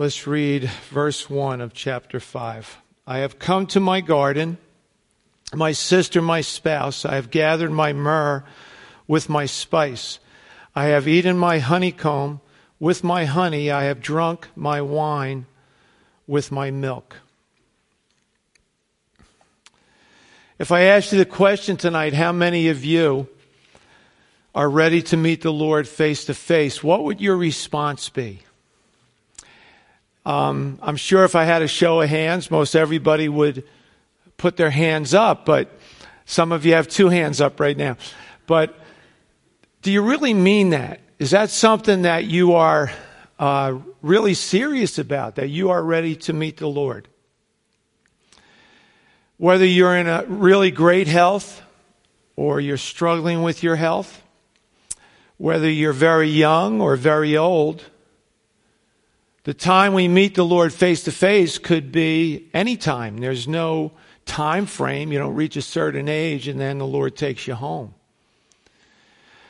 Let's read verse 1 of chapter 5. I have come to my garden, my sister, my spouse. I have gathered my myrrh with my spice. I have eaten my honeycomb with my honey. I have drunk my wine with my milk. If I ask you the question tonight, how many of you are ready to meet the Lord face to face, what would your response be? Um, I'm sure if I had a show of hands, most everybody would put their hands up, but some of you have two hands up right now. But do you really mean that? Is that something that you are uh, really serious about, that you are ready to meet the Lord? Whether you're in a really great health or you're struggling with your health, whether you're very young or very old, the time we meet the Lord face to face could be any time. There's no time frame. You don't reach a certain age and then the Lord takes you home.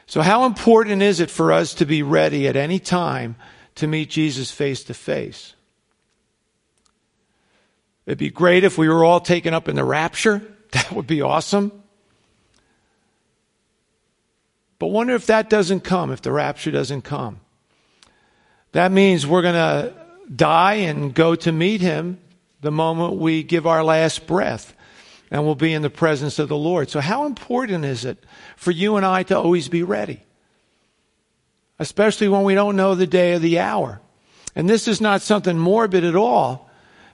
So how important is it for us to be ready at any time to meet Jesus face to face? It'd be great if we were all taken up in the rapture. That would be awesome. But wonder if that doesn't come, if the rapture doesn't come. That means we're going to die and go to meet him the moment we give our last breath and we'll be in the presence of the Lord. So how important is it for you and I to always be ready? Especially when we don't know the day or the hour. And this is not something morbid at all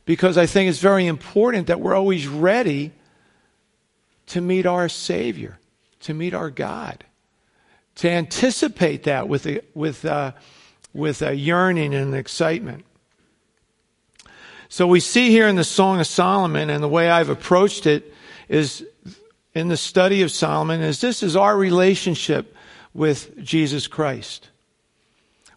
because I think it's very important that we're always ready to meet our Savior, to meet our God, to anticipate that with, with, uh, with a yearning and excitement. So we see here in the Song of Solomon, and the way I've approached it is in the study of Solomon, is this is our relationship with Jesus Christ.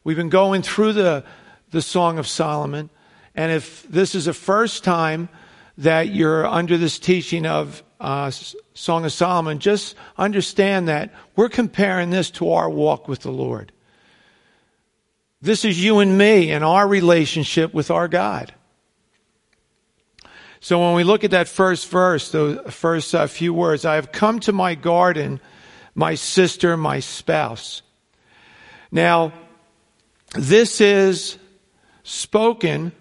We've been going through the, the Song of Solomon, and if this is the first time that you're under this teaching of uh, Song of Solomon, just understand that we're comparing this to our walk with the Lord. This is you and me and our relationship with our God. So when we look at that first verse, the first uh, few words, I have come to my garden, my sister, my spouse. Now, this is spoken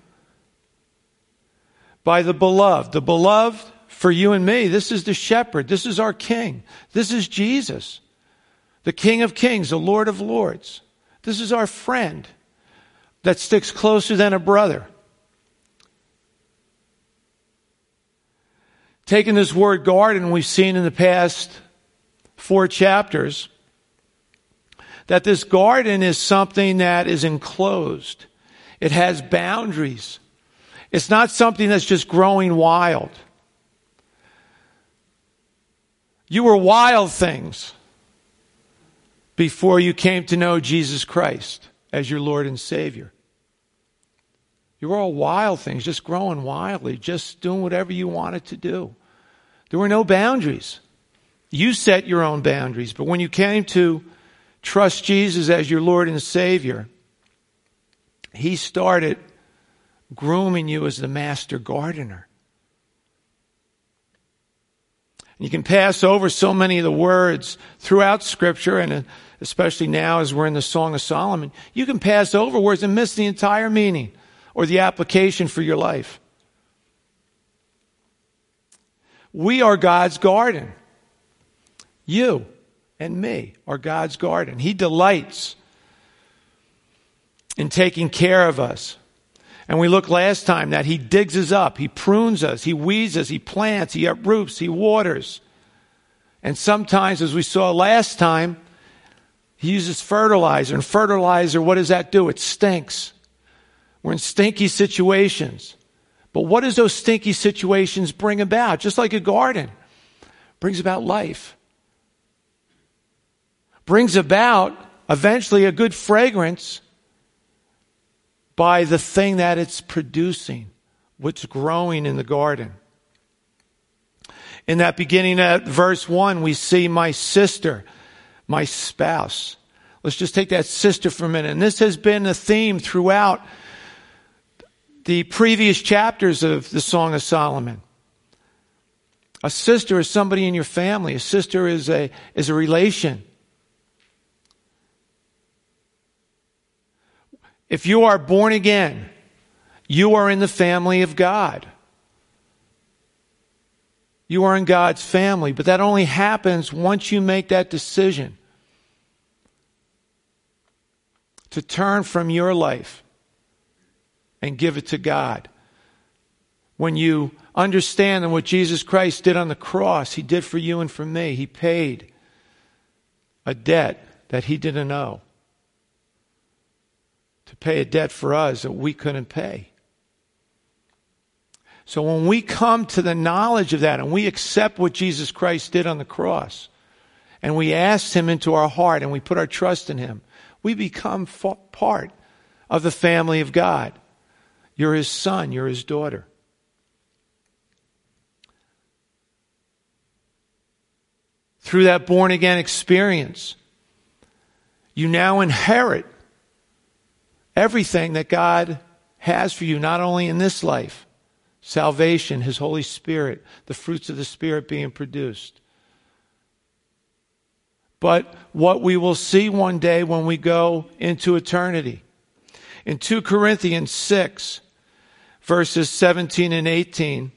by the beloved. The beloved for you and me, this is the shepherd. This is our king. This is Jesus, the King of kings, the Lord of lords. This is our friend that sticks closer than a brother. Taking this word garden, we've seen in the past four chapters that this garden is something that is enclosed. It has boundaries. It's not something that's just growing wild. You were wild things before you came to know Jesus Christ as your Lord and Savior. You were all wild things, just growing wildly, just doing whatever you wanted to do. There were no boundaries. You set your own boundaries, but when you came to trust Jesus as your Lord and Savior, He started grooming you as the master gardener. You can pass over so many of the words throughout Scripture, and uh, especially now as we're in the Song of Solomon, you can pass over words and miss the entire meaning or the application for your life. We are God's garden. You and me are God's garden. He delights in taking care of us. And we looked last time that he digs us up, he prunes us, he weeds us, he plants, he uproots, he waters. And sometimes, as we saw last time, he uses fertilizer. And fertilizer, what does that do? It stinks. We're in stinky situations. But what does those stinky situations bring about? Just like a garden, brings about life. Brings about eventually a good fragrance by the thing that it's producing, what's growing in the garden. In that beginning at verse 1, we see my sister, my spouse. Let's just take that sister for a minute. And this has been a theme throughout the previous chapters of the Song of Solomon. A sister is somebody in your family. A sister is a, is a relation. If you are born again, you are in the family of God. You are in God's family, but that only happens once you make that decision to turn from your life and give it to God. When you understand that what Jesus Christ did on the cross, He did for you and for me, He paid a debt that He didn't owe to pay a debt for us that we couldn't pay. So when we come to the knowledge of that and we accept what Jesus Christ did on the cross and we ask Him into our heart and we put our trust in Him, we become part of the family of God. You're His son, you're His daughter. Through that born again experience, you now inherit everything that God has for you, not only in this life salvation, His Holy Spirit, the fruits of the Spirit being produced. But what we will see one day when we go into eternity. In 2 Corinthians 6, verses 17 and 18,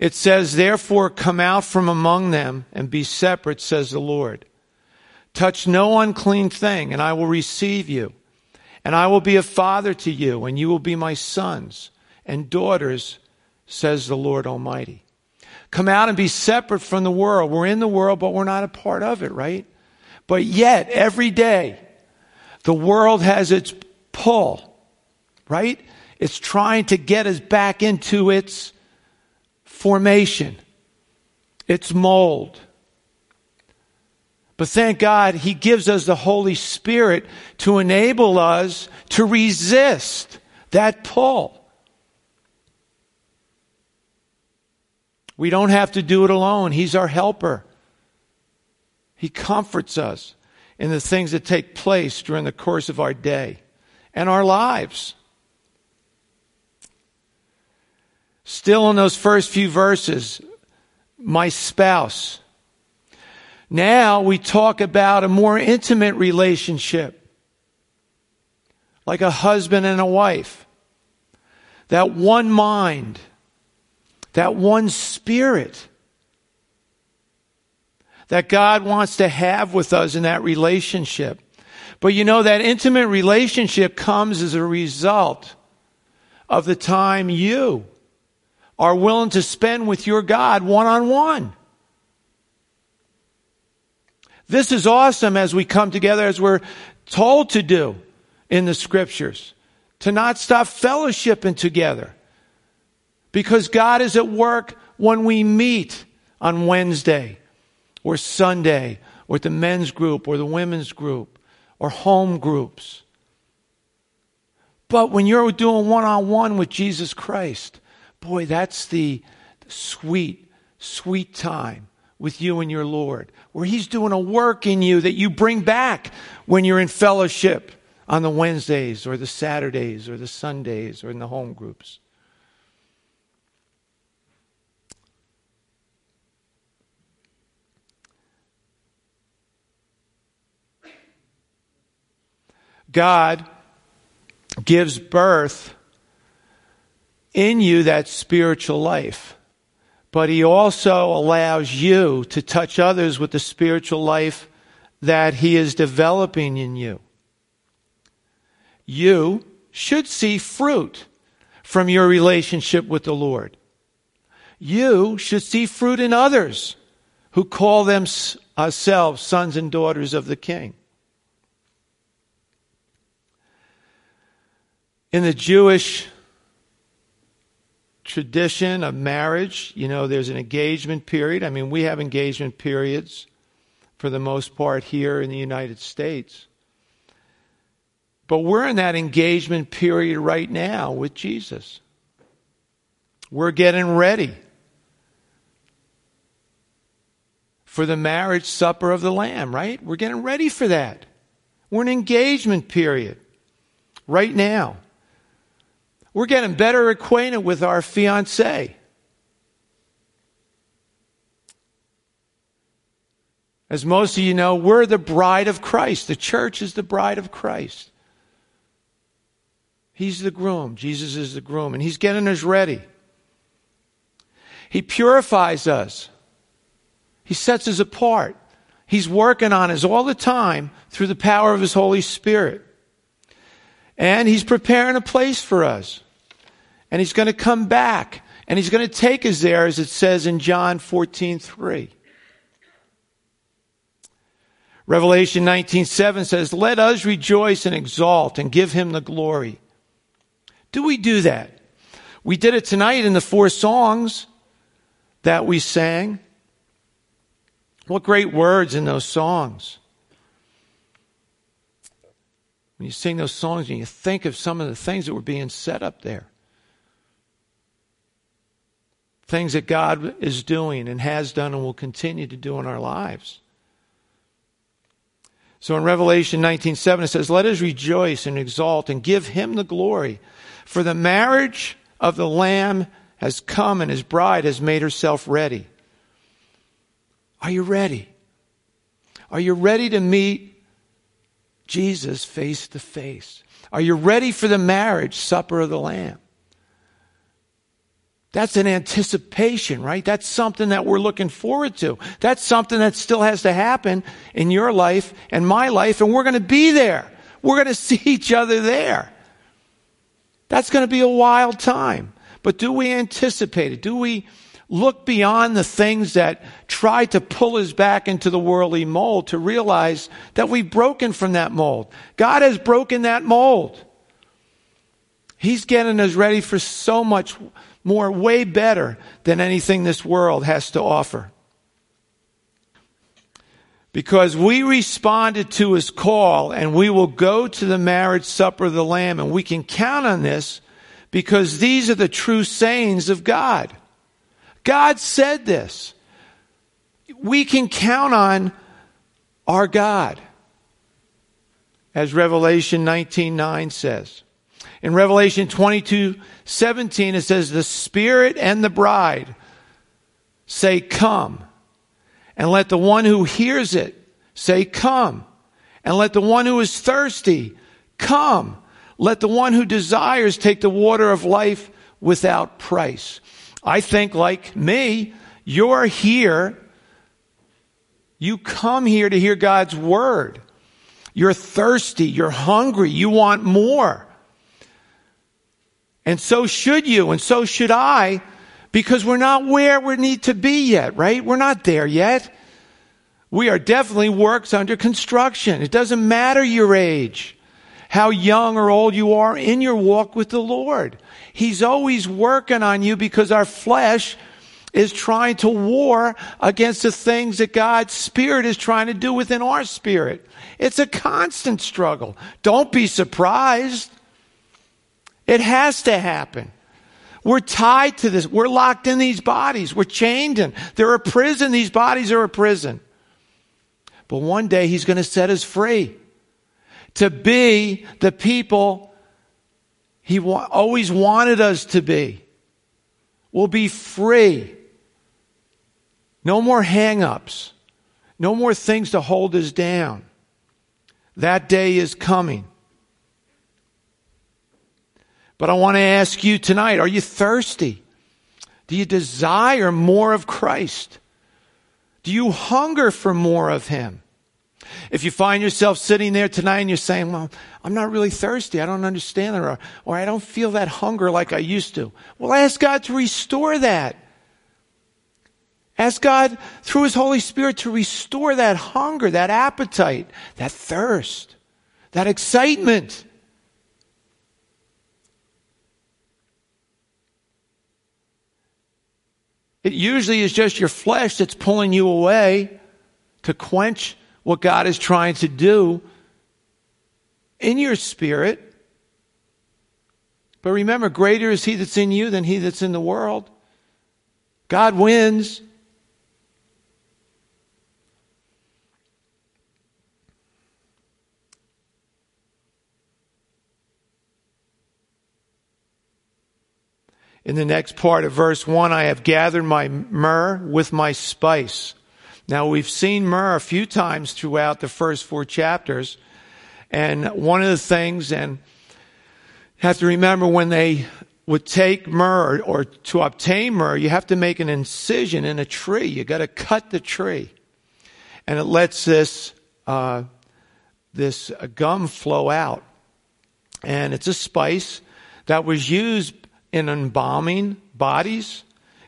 it says, Therefore come out from among them and be separate, says the Lord. Touch no unclean thing, and I will receive you and I will be a father to you, and you will be my sons and daughters, says the Lord Almighty. Come out and be separate from the world. We're in the world, but we're not a part of it, right? But yet, every day, the world has its pull, right? It's trying to get us back into its formation, its mold. But thank God he gives us the Holy Spirit to enable us to resist that pull. We don't have to do it alone. He's our helper. He comforts us in the things that take place during the course of our day and our lives. Still in those first few verses, my spouse, now we talk about a more intimate relationship, like a husband and a wife. That one mind, that one spirit that God wants to have with us in that relationship. But you know, that intimate relationship comes as a result of the time you are willing to spend with your God one on one. This is awesome as we come together as we're told to do in the scriptures. To not stop fellowshipping together. Because God is at work when we meet on Wednesday or Sunday or the men's group or the women's group or home groups. But when you're doing one on one with Jesus Christ, boy, that's the sweet, sweet time with you and your Lord, where He's doing a work in you that you bring back when you're in fellowship on the Wednesdays or the Saturdays or the Sundays or in the home groups. God gives birth in you that spiritual life but he also allows you to touch others with the spiritual life that he is developing in you. You should see fruit from your relationship with the Lord. You should see fruit in others who call themselves uh, sons and daughters of the King. In the Jewish tradition of marriage, you know, there's an engagement period. I mean, we have engagement periods for the most part here in the United States. But we're in that engagement period right now with Jesus. We're getting ready for the marriage supper of the Lamb, right? We're getting ready for that. We're in engagement period right now. We're getting better acquainted with our fiance. As most of you know, we're the bride of Christ. The church is the bride of Christ. He's the groom. Jesus is the groom, and He's getting us ready. He purifies us, He sets us apart. He's working on us all the time through the power of His Holy Spirit. And He's preparing a place for us. And He's going to come back. And He's going to take us there, as it says in John 14 3. Revelation 19:7 says, "Let us rejoice and exalt and give him the glory." Do we do that? We did it tonight in the four songs that we sang. What great words in those songs. When you sing those songs and you think of some of the things that were being set up there. Things that God is doing and has done and will continue to do in our lives. So in Revelation 19:7 it says, "Let us rejoice and exalt and give him the glory, for the marriage of the lamb has come and his bride has made herself ready." Are you ready? Are you ready to meet Jesus face to face? Are you ready for the marriage supper of the lamb? That's an anticipation, right? That's something that we're looking forward to. That's something that still has to happen in your life and my life, and we're going to be there. We're going to see each other there. That's going to be a wild time. But do we anticipate it? Do we look beyond the things that try to pull us back into the worldly mold to realize that we've broken from that mold? God has broken that mold. He's getting us ready for so much more, way better than anything this world has to offer. Because we responded to his call and we will go to the marriage supper of the Lamb and we can count on this because these are the true sayings of God. God said this. We can count on our God. As Revelation 19:9 says. In Revelation 22 17, it says, The Spirit and the bride say, Come. And let the one who hears it say, Come. And let the one who is thirsty come. Let the one who desires take the water of life without price. I think, like me, you're here. You come here to hear God's word. You're thirsty. You're hungry. You want more. And so should you, and so should I, because we're not where we need to be yet, right? We're not there yet. We are definitely works under construction. It doesn't matter your age, how young or old you are in your walk with the Lord. He's always working on you because our flesh is trying to war against the things that God's Spirit is trying to do within our spirit. It's a constant struggle. Don't be surprised. It has to happen. We're tied to this. We're locked in these bodies. We're chained in. They're a prison. These bodies are a prison. But one day he's going to set us free to be the people he wa- always wanted us to be. We'll be free. No more hang ups. No more things to hold us down. That day is coming. But I want to ask you tonight are you thirsty? Do you desire more of Christ? Do you hunger for more of Him? If you find yourself sitting there tonight and you're saying, well, I'm not really thirsty. I don't understand it. Or, or I don't feel that hunger like I used to. Well, ask God to restore that. Ask God through His Holy Spirit to restore that hunger, that appetite, that thirst, that excitement. It usually is just your flesh that's pulling you away to quench what God is trying to do in your spirit. But remember, greater is He that's in you than He that's in the world. God wins. In the next part of verse 1, I have gathered my myrrh with my spice. Now, we've seen myrrh a few times throughout the first four chapters. And one of the things, and you have to remember when they would take myrrh or to obtain myrrh, you have to make an incision in a tree. You got to cut the tree. And it lets this, uh, this gum flow out. And it's a spice that was used in embalming bodies.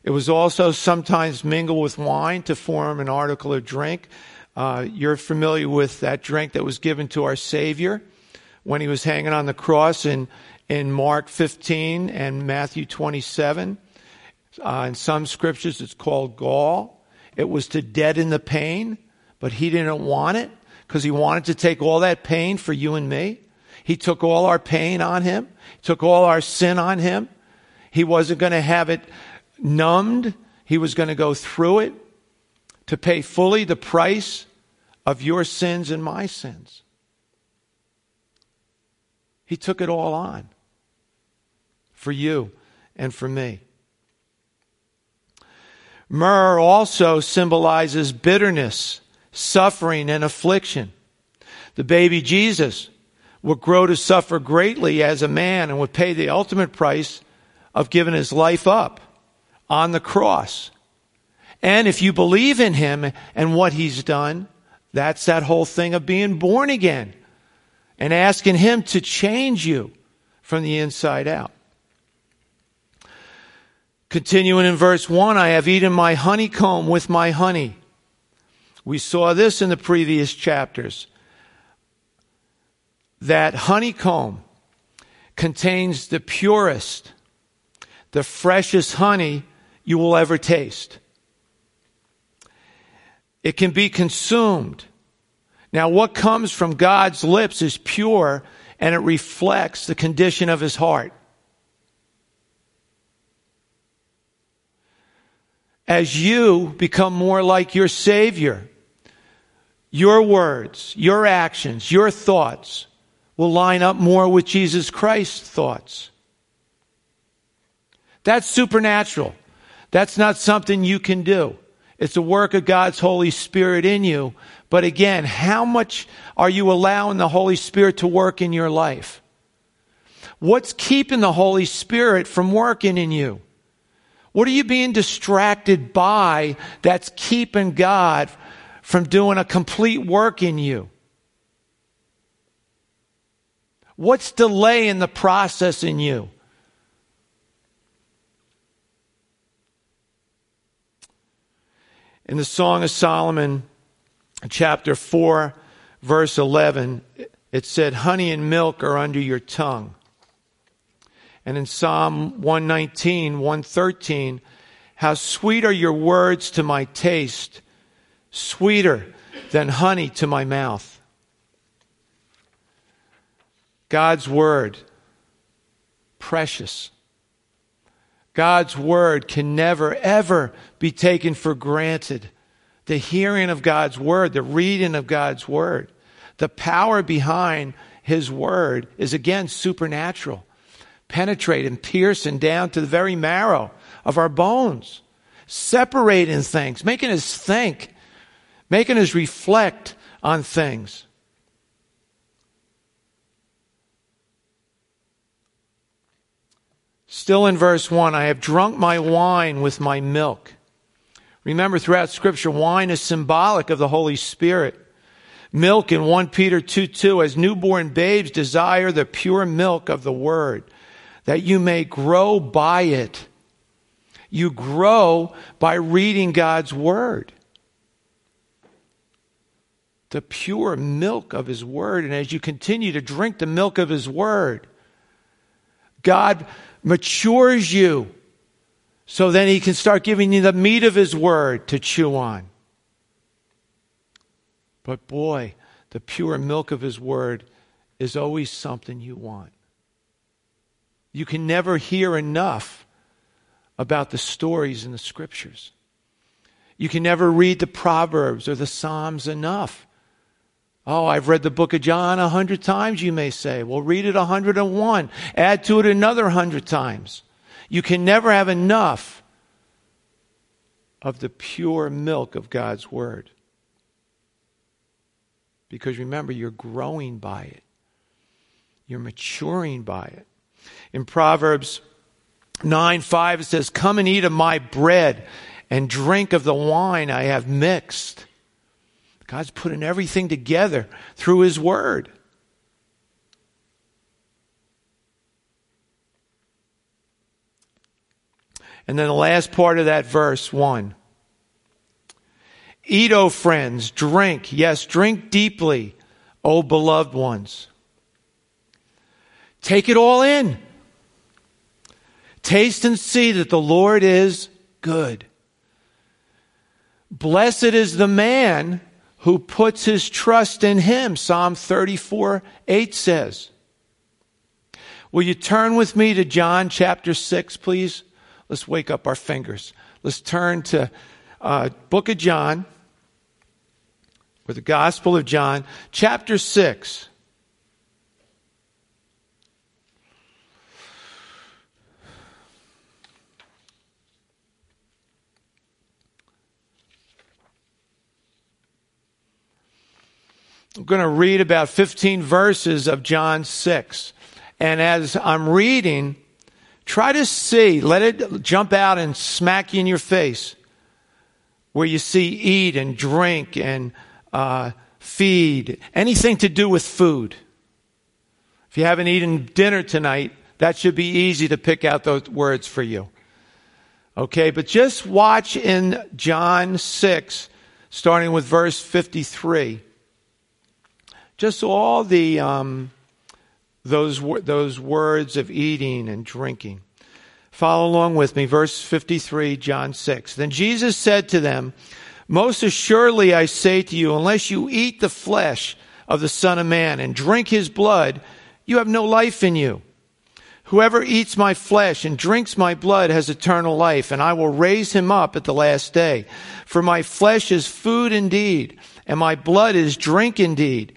It was also sometimes mingled with wine to form an article of drink. Uh, you're familiar with that drink that was given to our Savior when he was hanging on the cross in, in Mark 15 and Matthew 27. Uh, in some scriptures, it's called gall. It was to deaden the pain, but he didn't want it because he wanted to take all that pain for you and me. He took all our pain on him, took all our sin on him. He wasn't going to have it numbed. He was going to go through it to pay fully the price of your sins and my sins. He took it all on for you and for me. Myrrh also symbolizes bitterness, suffering, and affliction. The baby Jesus would grow to suffer greatly as a man and would pay the ultimate price of giving his life up on the cross. And if you believe in him and what he's done, that's that whole thing of being born again and asking him to change you from the inside out. Continuing in verse 1, I have eaten my honeycomb with my honey. We saw this in the previous chapters. That honeycomb contains the purest, the freshest honey you will ever taste. It can be consumed. Now, what comes from God's lips is pure and it reflects the condition of his heart. As you become more like your Savior, your words, your actions, your thoughts will line up more with Jesus Christ's thoughts. That's supernatural. That's not something you can do. It's a work of God's Holy Spirit in you. But again, how much are you allowing the Holy Spirit to work in your life? What's keeping the Holy Spirit from working in you? What are you being distracted by that's keeping God from doing a complete work in you? What's delaying the process in you? In the Song of Solomon, chapter 4, verse 11, it said, Honey and milk are under your tongue. And in Psalm 119, 113, how sweet are your words to my taste, sweeter than honey to my mouth. God's word, precious. God's word can never, ever be taken for granted. The hearing of God's word, the reading of God's word, the power behind his word is again supernatural, penetrating, piercing down to the very marrow of our bones, separating things, making us think, making us reflect on things. Still in verse 1, I have drunk my wine with my milk. Remember, throughout Scripture, wine is symbolic of the Holy Spirit. milk in 1 Peter 2 2, as newborn babes desire the pure milk of the word, that you may grow by it. You grow by reading God's word. The pure milk of his word. And as you continue to drink the milk of his word, God matures you so then he can start giving you the meat of his word to chew on. But boy, the pure milk of his word is always something you want. You can never hear enough about the stories in the scriptures. You can never read the Proverbs or the Psalms enough. Oh, I've read the book of John a hundred times, you may say. Well, read it a hundred and one. Add to it another hundred times. You can never have enough of the pure milk of God's Word. Because remember, you're growing by it, you're maturing by it. In Proverbs 9 5, it says, Come and eat of my bread and drink of the wine I have mixed. God's putting everything together through His Word. And then the last part of that verse, 1. Eat, O friends, drink, yes, drink deeply, O beloved ones. Take it all in. Taste and see that the Lord is good. Blessed is the man who puts his trust in him, Psalm 34 8 says. Will you turn with me to John chapter 6, please? Let's wake up our fingers. Let's turn to uh, book of John, or the Gospel of John, chapter 6. I'm going to read about 15 verses of John 6. And as I'm reading, Try to see, let it jump out and smack you in your face where you see eat and drink and uh, feed, anything to do with food. If you haven't eaten dinner tonight, that should be easy to pick out those words for you. Okay, but just watch in John 6, starting with verse 53. Just all the um, those, those words of eating and drinking. Follow along with me. Verse 53, John 6. Then Jesus said to them, Most assuredly I say to you, unless you eat the flesh of the Son of Man and drink his blood, you have no life in you. Whoever eats my flesh and drinks my blood has eternal life, and I will raise him up at the last day. For my flesh is food indeed, and my blood is drink indeed.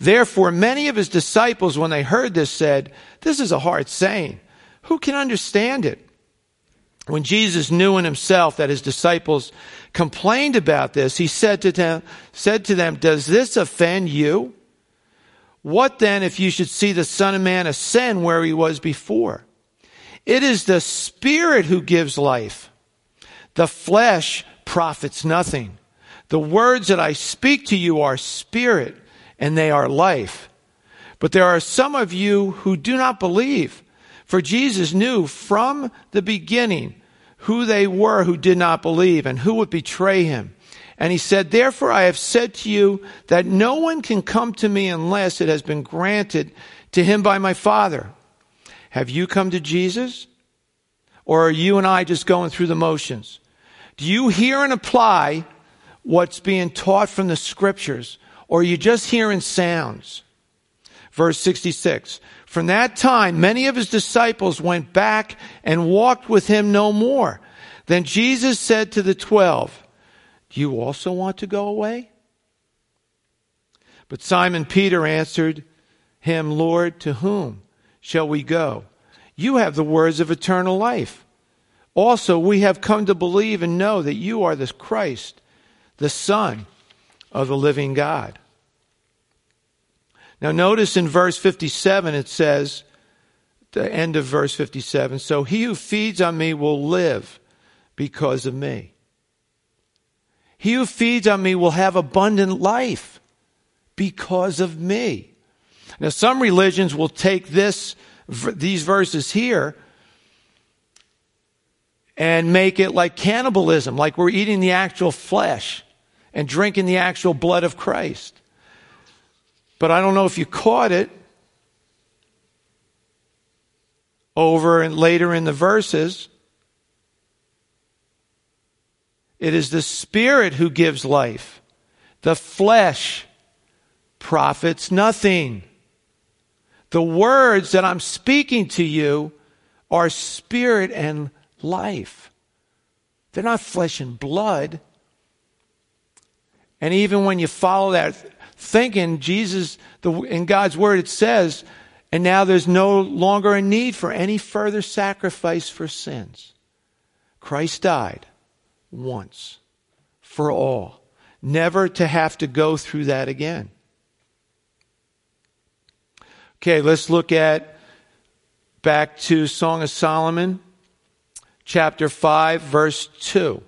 Therefore, many of his disciples, when they heard this, said, This is a hard saying. Who can understand it? When Jesus knew in himself that his disciples complained about this, he said to them, said to them Does this offend you? What then if you should see the Son of Man ascend where he was before? It is the Spirit who gives life. The flesh profits nothing. The words that I speak to you are spirit and they are life. But there are some of you who do not believe. For Jesus knew from the beginning who they were who did not believe and who would betray him. And he said, Therefore I have said to you that no one can come to me unless it has been granted to him by my Father. Have you come to Jesus? Or are you and I just going through the motions? Do you hear and apply what's being taught from the scriptures? Or are you just hearing sounds? Verse 66. From that time, many of his disciples went back and walked with him no more. Then Jesus said to the twelve, Do you also want to go away? But Simon Peter answered him, Lord, to whom shall we go? You have the words of eternal life. Also, we have come to believe and know that you are the Christ, the Son of the living God. Now, notice in verse 57 it says, the end of verse 57 So he who feeds on me will live because of me. He who feeds on me will have abundant life because of me. Now, some religions will take this, these verses here and make it like cannibalism, like we're eating the actual flesh and drinking the actual blood of Christ. But I don't know if you caught it over and later in the verses. It is the Spirit who gives life. The flesh profits nothing. The words that I'm speaking to you are spirit and life. They're not flesh and blood. And even when you follow that thinking, Jesus, the, in God's word, it says, and now there's no longer a need for any further sacrifice for sins. Christ died once for all, never to have to go through that again. Okay, let's look at back to Song of Solomon, chapter 5, verse 2.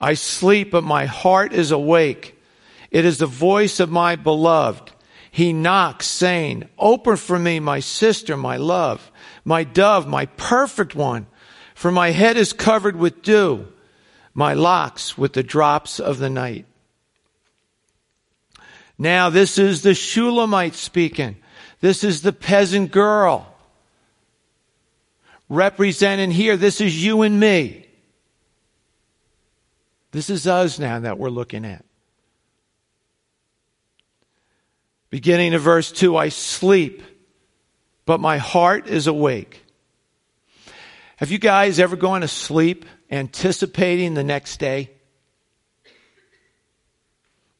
I sleep, but my heart is awake. It is the voice of my beloved. He knocks, saying, Open for me, my sister, my love, my dove, my perfect one. For my head is covered with dew, my locks with the drops of the night. Now, this is the Shulamite speaking. This is the peasant girl. Representing here, this is you and me. This is us now that we're looking at. Beginning of verse 2 I sleep, but my heart is awake. Have you guys ever gone to sleep anticipating the next day?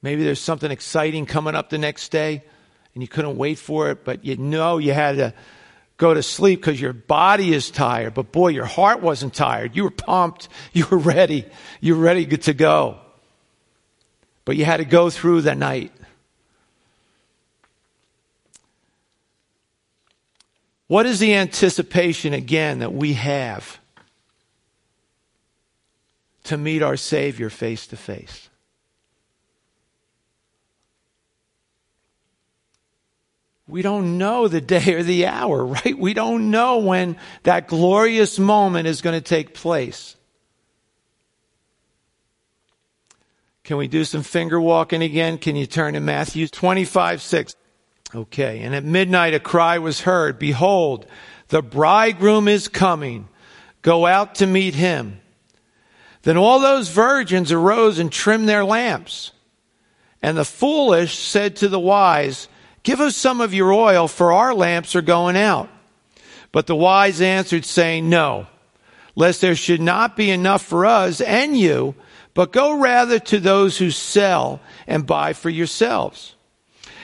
Maybe there's something exciting coming up the next day and you couldn't wait for it, but you know you had to go to sleep because your body is tired. But boy, your heart wasn't tired. You were pumped. You were ready. You were ready to go. But you had to go through the night. What is the anticipation again that we have to meet our Savior face to face? We don't know the day or the hour, right? We don't know when that glorious moment is going to take place. Can we do some finger walking again? Can you turn to Matthew 25, 6? Okay. And at midnight a cry was heard, Behold, the bridegroom is coming. Go out to meet him. Then all those virgins arose and trimmed their lamps. And the foolish said to the wise, Give us some of your oil, for our lamps are going out. But the wise answered, saying, No, lest there should not be enough for us and you, but go rather to those who sell and buy for yourselves.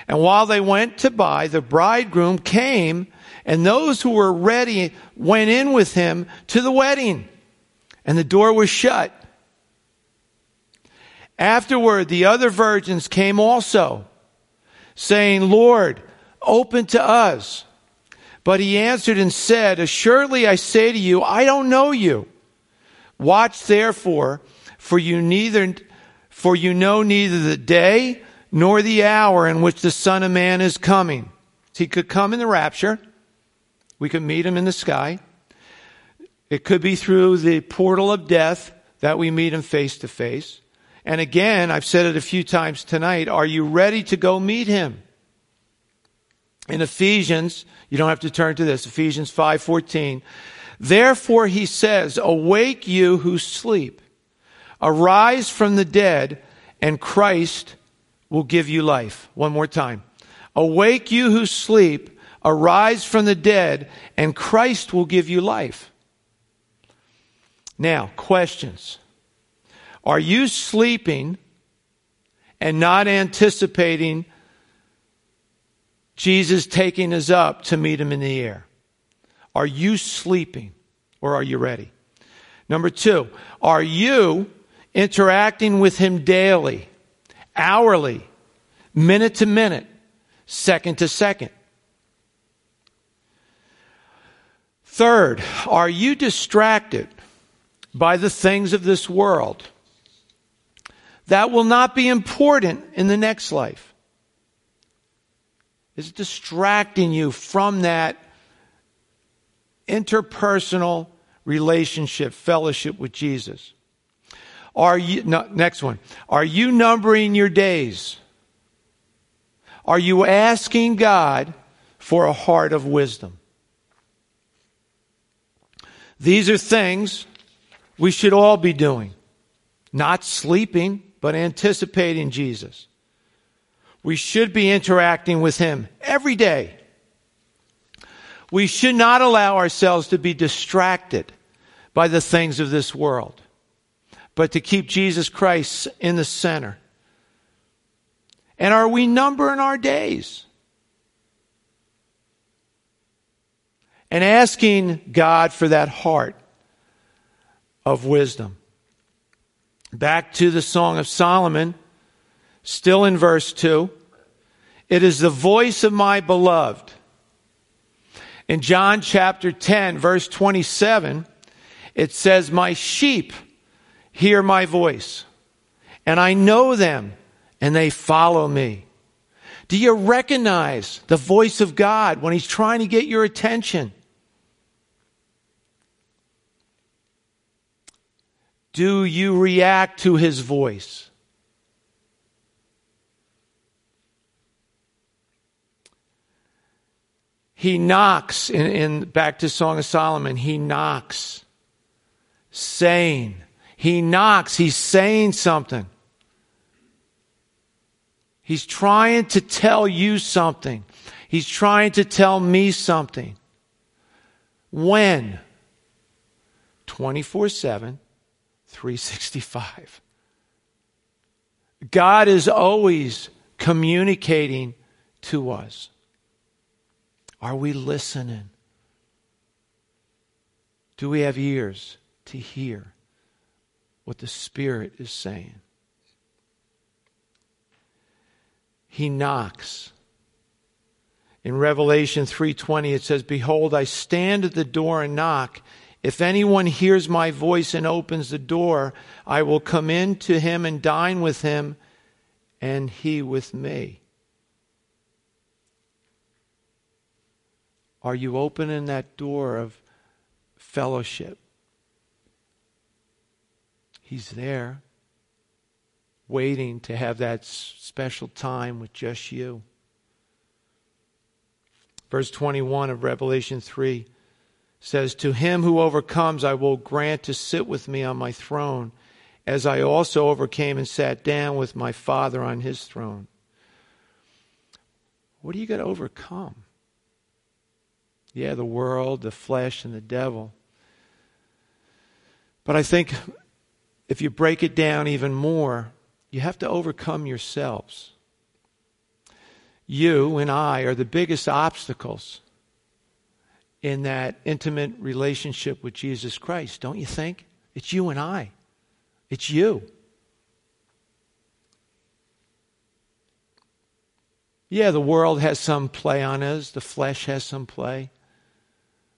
And while they went to buy, the bridegroom came, and those who were ready went in with him to the wedding, and the door was shut. Afterward, the other virgins came also saying, Lord, open to us. But he answered and said, Assuredly I say to you, I don't know you. Watch therefore, for you neither, for you know neither the day nor the hour in which the Son of Man is coming. He could come in the rapture. We could meet him in the sky. It could be through the portal of death that we meet him face to face. And again, I've said it a few times tonight, are you ready to go meet him? In Ephesians, you don't have to turn to this, Ephesians 5:14. Therefore he says, "Awake you who sleep, arise from the dead, and Christ will give you life." One more time. Awake you who sleep, arise from the dead, and Christ will give you life. Now, questions. Are you sleeping and not anticipating Jesus taking us up to meet him in the air? Are you sleeping or are you ready? Number two, are you interacting with him daily, hourly, minute to minute, second to second? Third, are you distracted by the things of this world? That will not be important in the next life. Is distracting you from that interpersonal relationship, fellowship with Jesus? Are you, no, next one. Are you numbering your days? Are you asking God for a heart of wisdom? These are things we should all be doing. Not sleeping, but anticipating Jesus. We should be interacting with Him every day. We should not allow ourselves to be distracted by the things of this world, but to keep Jesus Christ in the center. And are we numbering our days? and asking God for that heart of wisdom. Back to the Song of Solomon, still in verse 2. It is the voice of my beloved. In John chapter 10, verse 27, it says, My sheep hear my voice, and I know them, and they follow me. Do you recognize the voice of God when He's trying to get your attention? Do you react to his voice? He knocks in, in, back to Song of Solomon, he knocks, saying, he knocks, he's saying something. He's trying to tell you something. He's trying to tell me something. When? 24 7, 365. God is always communicating to us. Are we listening? Do we have ears to hear what the Spirit is saying? He knocks. In Revelation 3:20 it says, "Behold, I stand at the door and knock. If anyone hears my voice and opens the door, I will come in to him and dine with him, and he with me. Are you opening that door of fellowship? He's there, waiting to have that special time with just you. Verse 21 of Revelation 3 says, To him who overcomes, I will grant to sit with me on my throne, as I also overcame and sat down with my Father on his throne. What are you going to overcome? Yeah, the world, the flesh, and the devil. But I think if you break it down even more, you have to overcome yourselves. You and I are the biggest obstacles in that intimate relationship with Jesus Christ, don't you think? It's you and I. It's you. Yeah, the world has some play on us, the flesh has some play.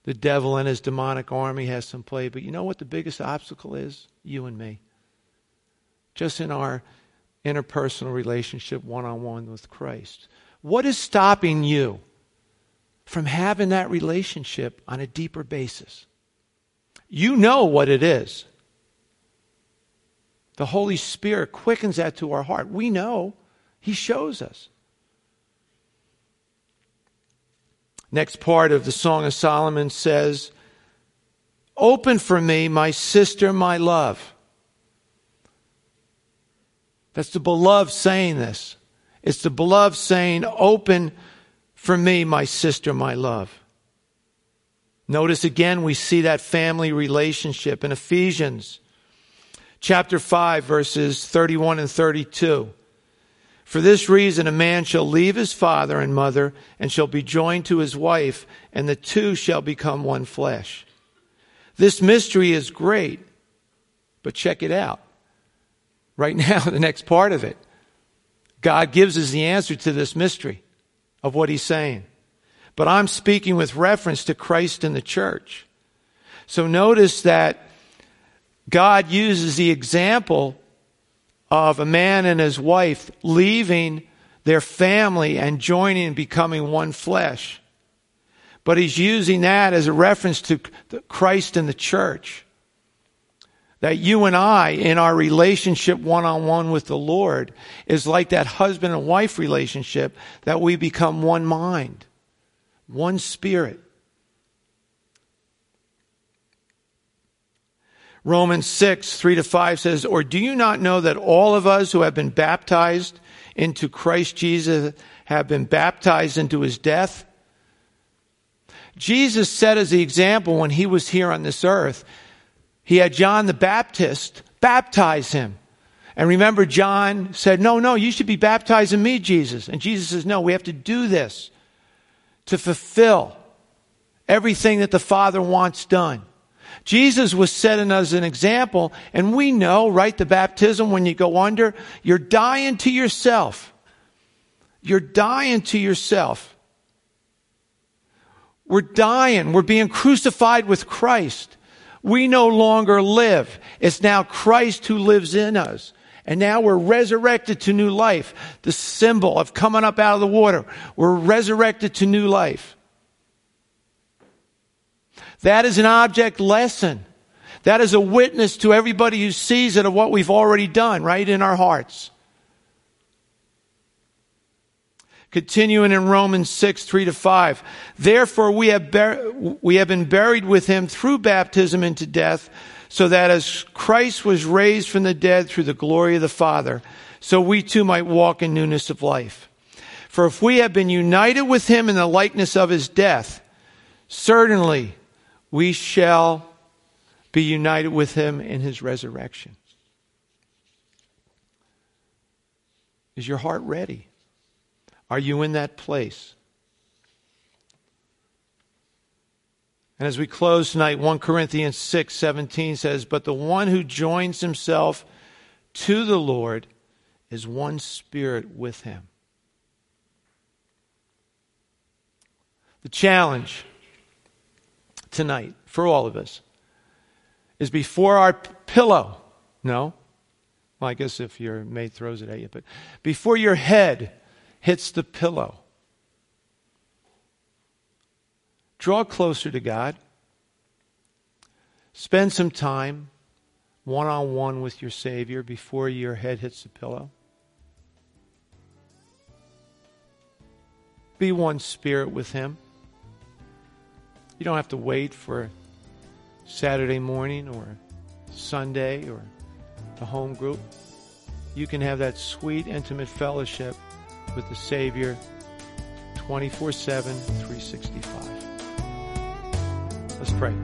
The devil and his demonic army has some play, but you know what the biggest obstacle is? You and me. Just in our interpersonal relationship one on one with Christ. What is stopping you? From having that relationship on a deeper basis. You know what it is. The Holy Spirit quickens that to our heart. We know. He shows us. Next part of the Song of Solomon says, Open for me, my sister, my love. That's the beloved saying this. It's the beloved saying, Open for me, my sister, my love. Notice again, we see that family relationship in Ephesians Chapter 5, verses 31 and 32. For this reason, a man shall leave his father and mother and shall be joined to his wife, and the two shall become one flesh. This mystery is great, but check it out. Right now, the next part of it. God gives us the answer to this mystery of what he's saying. But I'm speaking with reference to Christ and the church. So notice that God uses the example of a man and his wife leaving their family and joining and becoming one flesh. But he's using that as a reference to Christ and the church. That you and I, in our relationship one on one with the Lord, is like that husband and wife relationship that we become one mind, one spirit. Romans 6, 3 to 5 says, Or do you not know that all of us who have been baptized into Christ Jesus have been baptized into his death? Jesus set as the example when he was here on this earth. He had John the Baptist baptize him. And remember, John said, No, no, you should be baptizing me, Jesus. And Jesus says, No, we have to do this to fulfill everything that the Father wants done. Jesus was setting us an example, and we know, right, the baptism, when you go under, you're dying to yourself. You're dying to yourself. We're dying. We're being crucified with Christ. We no longer live. It's now Christ who lives in us. And now we're resurrected to new life. The symbol of coming up out of the water. We're resurrected to new life. That is an object lesson. That is a witness to everybody who sees it of what we've already done, right, in our hearts. Continuing in Romans 6, 3 to 5. Therefore, we have, we have been buried with him through baptism into death, so that as Christ was raised from the dead through the glory of the Father, so we too might walk in newness of life. For if we have been united with him in the likeness of his death, certainly we shall be united with him in his resurrection. Is your heart ready? Are you in that place? And as we close tonight, 1 Corinthians 6 17 says, But the one who joins himself to the Lord is one spirit with him. The challenge tonight for all of us is before our pillow. No? Well, I guess if your mate throws it at you, but before your head hits the pillow, draw closer to God. Spend some time one on one with your Savior before your head hits the pillow. Be one spirit with Him. You don't have to wait for Saturday morning or Sunday or the home group. You can have that sweet, intimate fellowship with the Savior 24 7, 365. Let's pray.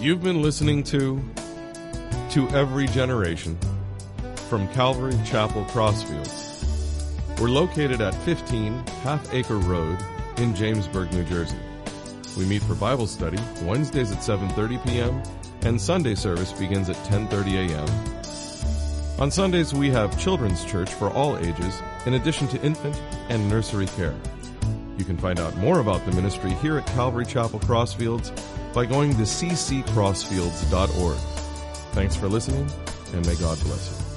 You've been listening to To Every Generation from Calvary Chapel Crossfields. We're located at 15 Half Acre Road in Jamesburg, New Jersey. We meet for Bible study Wednesdays at 7:30 p.m. and Sunday service begins at 10:30 a.m. On Sundays we have children's church for all ages in addition to infant and nursery care. You can find out more about the ministry here at Calvary Chapel Crossfields by going to cccrossfields.org. Thanks for listening and may God bless you.